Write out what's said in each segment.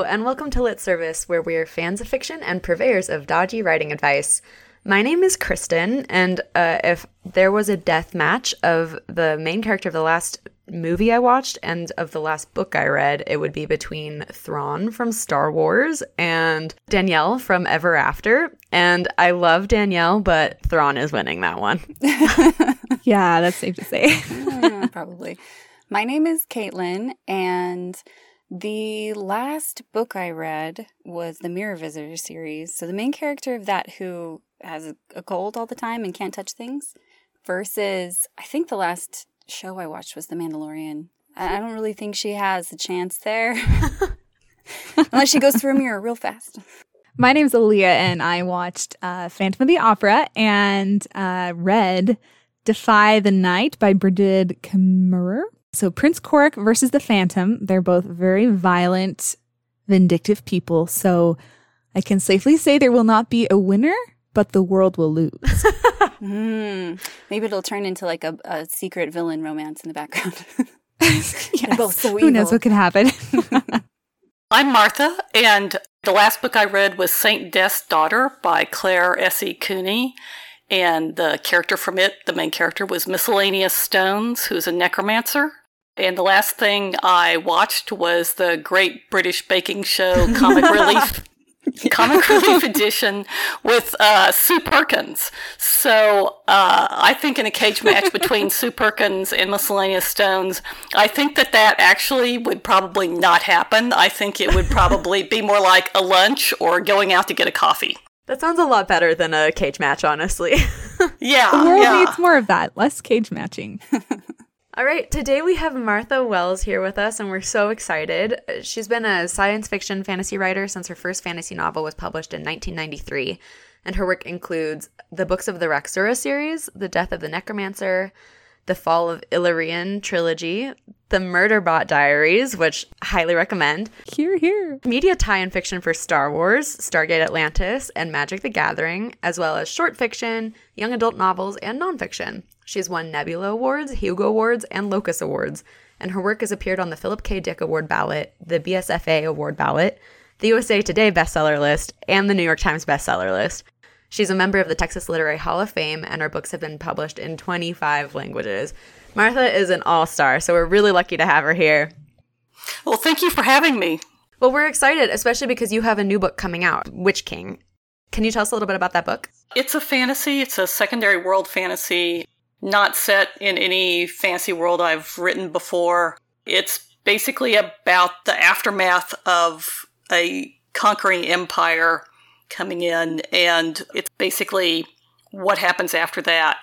Hello, and welcome to Lit Service, where we are fans of fiction and purveyors of dodgy writing advice. My name is Kristen, and uh, if there was a death match of the main character of the last movie I watched and of the last book I read, it would be between Thrawn from Star Wars and Danielle from Ever After. And I love Danielle, but Thrawn is winning that one. yeah, that's safe to say. Mm, probably. My name is Caitlin, and the last book I read was the Mirror Visitor series. So the main character of that who has a cold all the time and can't touch things versus I think the last show I watched was The Mandalorian. I don't really think she has a chance there. Unless she goes through a mirror real fast. My name's Aaliyah, and I watched uh, Phantom of the Opera and uh, read Defy the Night by Brigid Kemmerer. So, Prince Corrick versus the Phantom. They're both very violent, vindictive people. So, I can safely say there will not be a winner, but the world will lose. mm, maybe it'll turn into like a, a secret villain romance in the background. yes. Both so evil. Who knows what could happen? I'm Martha, and the last book I read was Saint Death's Daughter by Claire S.E. Cooney. And the character from it, the main character, was Miscellaneous Stones, who's a necromancer. And the last thing I watched was the Great British Baking Show Comic Relief comic relief edition with uh, Sue Perkins. So uh, I think in a cage match between Sue Perkins and Miscellaneous Stones, I think that that actually would probably not happen. I think it would probably be more like a lunch or going out to get a coffee. That sounds a lot better than a cage match, honestly. yeah. The world yeah. needs more of that, less cage matching. All right, today we have Martha Wells here with us, and we're so excited. She's been a science fiction fantasy writer since her first fantasy novel was published in 1993, and her work includes the Books of the Raksura series, The Death of the Necromancer, The Fall of Ile-Rien trilogy, The Murderbot Diaries, which I highly recommend. Here, here. Media tie-in fiction for Star Wars, Stargate Atlantis, and Magic the Gathering, as well as short fiction, young adult novels, and nonfiction. She's won Nebula Awards, Hugo Awards, and Locus Awards, and her work has appeared on the Philip K. Dick Award ballot, the BSFA Award ballot, the USA Today bestseller list, and the New York Times bestseller list. She's a member of the Texas Literary Hall of Fame, and her books have been published in 25 languages. Martha is an all star, so we're really lucky to have her here. Well, thank you for having me. Well, we're excited, especially because you have a new book coming out, Witch King. Can you tell us a little bit about that book? It's a fantasy, it's a secondary world fantasy not set in any fancy world I've written before. It's basically about the aftermath of a conquering empire coming in, and it's basically what happens after that.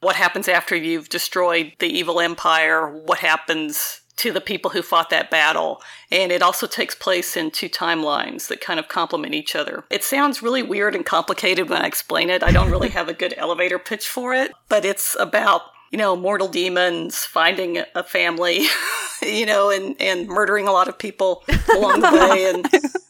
What happens after you've destroyed the evil empire? What happens to the people who fought that battle. And it also takes place in two timelines that kind of complement each other. It sounds really weird and complicated when I explain it. I don't really have a good elevator pitch for it, but it's about, you know, mortal demons finding a family, you know, and, and murdering a lot of people along the way. And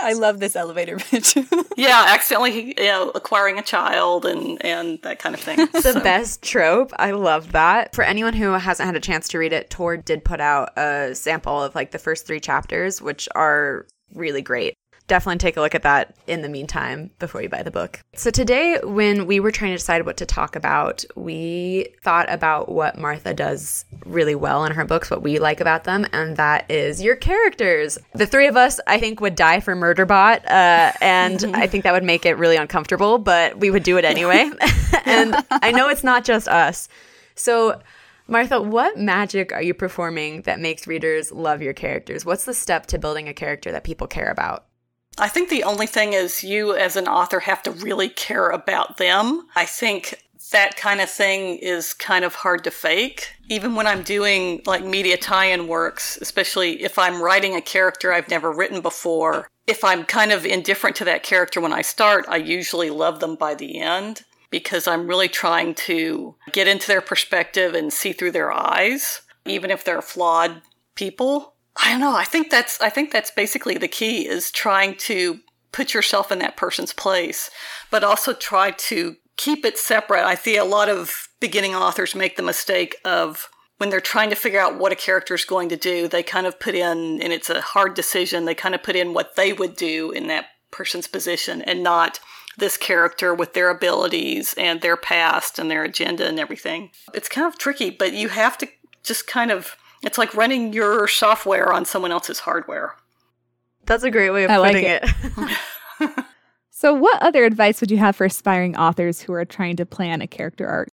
I love this elevator pitch. yeah, accidentally, you know, acquiring a child and and that kind of thing. It's the so. best trope. I love that. For anyone who hasn't had a chance to read it, Tor did put out a sample of like the first three chapters, which are really great definitely take a look at that in the meantime before you buy the book. So, today, when we were trying to decide what to talk about, we thought about what Martha does really well in her books, what we like about them, and that is your characters. The three of us, I think, would die for Murderbot, uh, and I think that would make it really uncomfortable, but we would do it anyway. and I know it's not just us. So, Martha, what magic are you performing that makes readers love your characters? What's the step to building a character that people care about? I think the only thing is you as an author have to really care about them. I think that kind of thing is kind of hard to fake. Even when I'm doing like media tie in works, especially if I'm writing a character I've never written before, if I'm kind of indifferent to that character when I start, I usually love them by the end because I'm really trying to get into their perspective and see through their eyes, even if they're flawed people. I don't know. I think that's I think that's basically the key is trying to put yourself in that person's place, but also try to keep it separate. I see a lot of beginning authors make the mistake of when they're trying to figure out what a character is going to do, they kind of put in, and it's a hard decision, they kind of put in what they would do in that person's position and not this character with their abilities and their past and their agenda and everything. It's kind of tricky, but you have to just kind of, it's like running your software on someone else's hardware. That's a great way of I like putting it. it. So, what other advice would you have for aspiring authors who are trying to plan a character arc?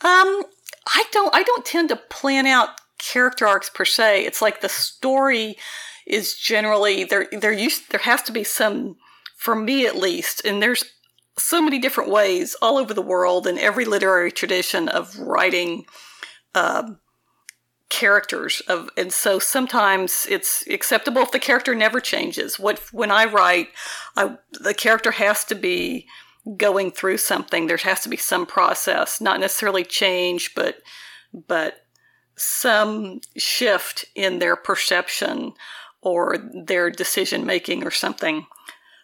Um, I don't. I don't tend to plan out character arcs per se. It's like the story is generally there. There used there has to be some, for me at least, and there's so many different ways all over the world in every literary tradition of writing. Um, characters of and so sometimes it's acceptable if the character never changes. What when i write I, the character has to be going through something. There has to be some process not necessarily change but but some shift in their perception or their decision making or something.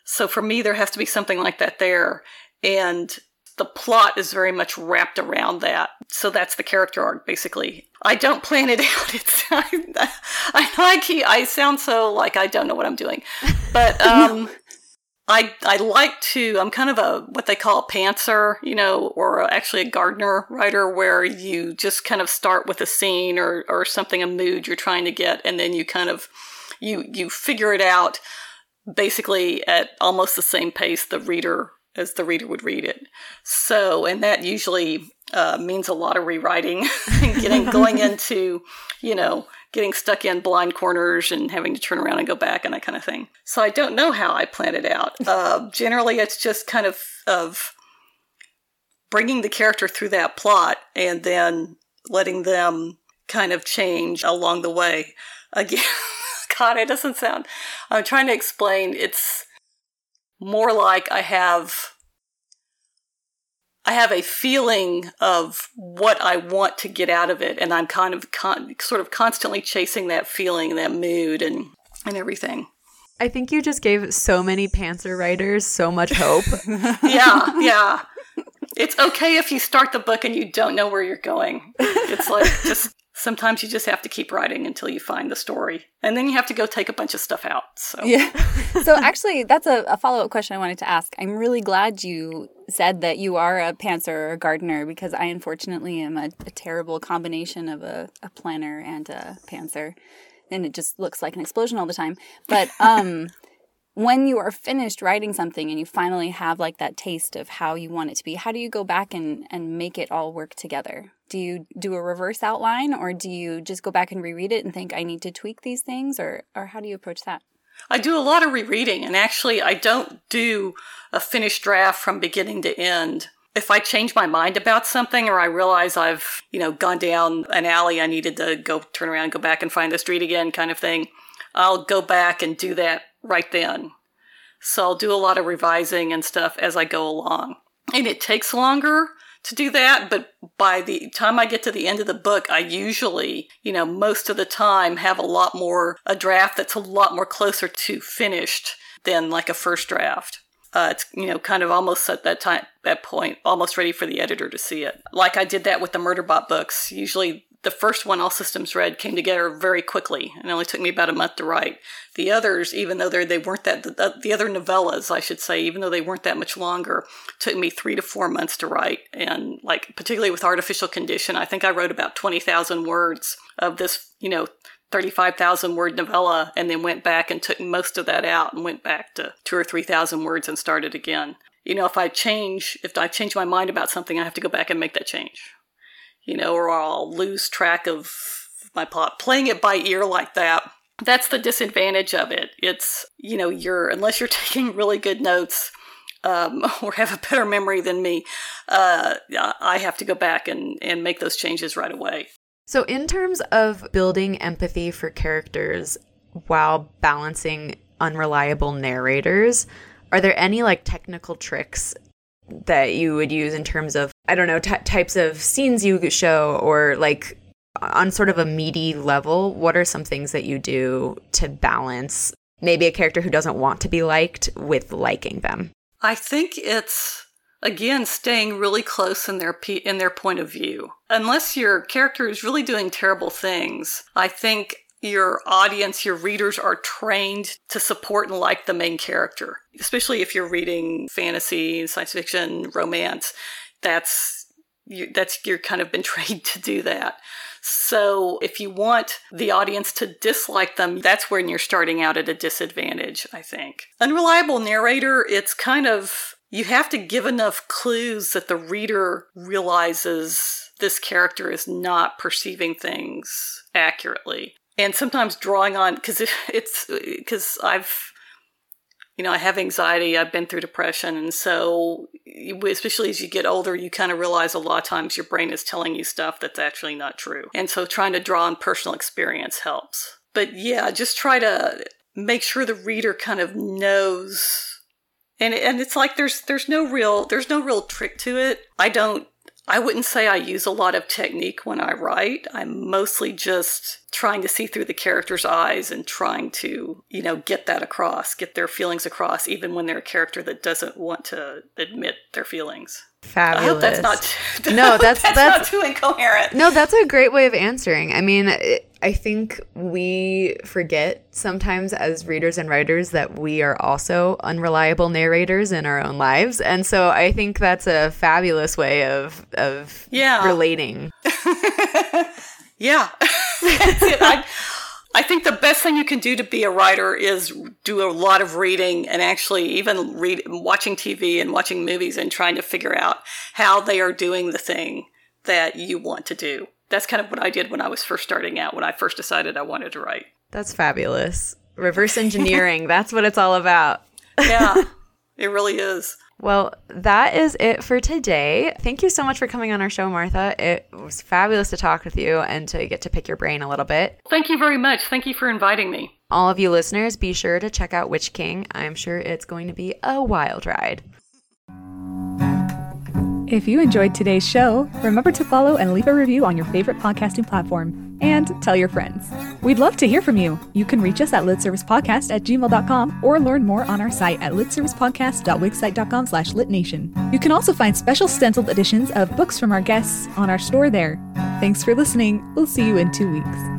So for me there has to be something like that there. And the plot is very much wrapped around that. So that's the character arc basically. I don't plan it out. It's i, I like i sound so like i don't know what i'm doing. But um I I like to. I'm kind of a what they call a pantser, you know, or actually a gardener writer, where you just kind of start with a scene or or something, a mood you're trying to get, and then you kind of you you figure it out basically at almost the same pace the reader as the reader would read it. So, and that usually uh, means a lot of rewriting and getting going into, you know, getting stuck in blind corners and having to turn around and go back and that kind of thing. So I don't know how I plan it out. Uh, generally, it's just kind of of bringing the character through that plot and then letting them kind of change along the way. Again, God, it doesn't sound. I'm trying to explain. It's more like I have I have a feeling of what I want to get out of it, and I'm kind of con- sort of constantly chasing that feeling, that mood, and and everything. I think you just gave so many pantser writers so much hope. yeah, yeah. It's okay if you start the book and you don't know where you're going. It's like just sometimes you just have to keep writing until you find the story, and then you have to go take a bunch of stuff out. So Yeah. so actually, that's a, a follow up question I wanted to ask. I'm really glad you said that you are a pantser or a gardener because I unfortunately am a, a terrible combination of a, a planner and a pantser. And it just looks like an explosion all the time. But um, when you are finished writing something and you finally have like that taste of how you want it to be, how do you go back and, and make it all work together? Do you do a reverse outline or do you just go back and reread it and think I need to tweak these things or or how do you approach that? I do a lot of rereading, and actually, I don't do a finished draft from beginning to end. If I change my mind about something or I realize I've, you know, gone down an alley, I needed to go turn around, go back and find the street again kind of thing, I'll go back and do that right then. So I'll do a lot of revising and stuff as I go along. And it takes longer to do that, but by the time I get to the end of the book, I usually, you know, most of the time have a lot more, a draft that's a lot more closer to finished than like a first draft. Uh, it's you know kind of almost at that time that point almost ready for the editor to see it like i did that with the murderbot books usually the first one all systems Red, came together very quickly and only took me about a month to write the others even though they weren't that the, the other novellas i should say even though they weren't that much longer took me three to four months to write and like particularly with artificial condition i think i wrote about 20000 words of this you know 35,000 word novella and then went back and took most of that out and went back to two or 3,000 words and started again. You know, if I change, if I change my mind about something, I have to go back and make that change. You know, or I'll lose track of my plot. Playing it by ear like that, that's the disadvantage of it. It's, you know, you're, unless you're taking really good notes, um, or have a better memory than me, uh, I have to go back and, and make those changes right away. So, in terms of building empathy for characters while balancing unreliable narrators, are there any like technical tricks that you would use in terms of, I don't know, t- types of scenes you show or like on sort of a meaty level? What are some things that you do to balance maybe a character who doesn't want to be liked with liking them? I think it's again staying really close in their pe- in their point of view. Unless your character is really doing terrible things, I think your audience, your readers are trained to support and like the main character, especially if you're reading fantasy, science fiction, romance. That's you, that's you're kind of been trained to do that. So if you want the audience to dislike them, that's when you're starting out at a disadvantage, I think. Unreliable narrator, it's kind of you have to give enough clues that the reader realizes this character is not perceiving things accurately and sometimes drawing on because it's because I've you know I have anxiety I've been through depression and so especially as you get older you kind of realize a lot of times your brain is telling you stuff that's actually not true. And so trying to draw on personal experience helps. But yeah just try to make sure the reader kind of knows. And and it's like there's there's no real there's no real trick to it. I don't I wouldn't say I use a lot of technique when I write. I'm mostly just trying to see through the character's eyes and trying to, you know, get that across, get their feelings across, even when they're a character that doesn't want to admit their feelings. Fabulous. I hope that's not too, no, that's that's, that's not too incoherent. No, that's a great way of answering. I mean, I think we forget sometimes as readers and writers that we are also unreliable narrators in our own lives, and so I think that's a fabulous way of of Yeah. relating. Yeah. I, I think the best thing you can do to be a writer is do a lot of reading and actually even read watching TV and watching movies and trying to figure out how they are doing the thing that you want to do. That's kind of what I did when I was first starting out when I first decided I wanted to write. That's fabulous. Reverse engineering. that's what it's all about. Yeah. it really is. Well, that is it for today. Thank you so much for coming on our show, Martha. It was fabulous to talk with you and to get to pick your brain a little bit. Thank you very much. Thank you for inviting me. All of you listeners, be sure to check out Witch King. I'm sure it's going to be a wild ride. If you enjoyed today's show, remember to follow and leave a review on your favorite podcasting platform and tell your friends. We'd love to hear from you. You can reach us at litservicepodcast at gmail.com or learn more on our site at litservicepodcast.wixsite.com slash litnation. You can also find special stenciled editions of books from our guests on our store there. Thanks for listening. We'll see you in two weeks.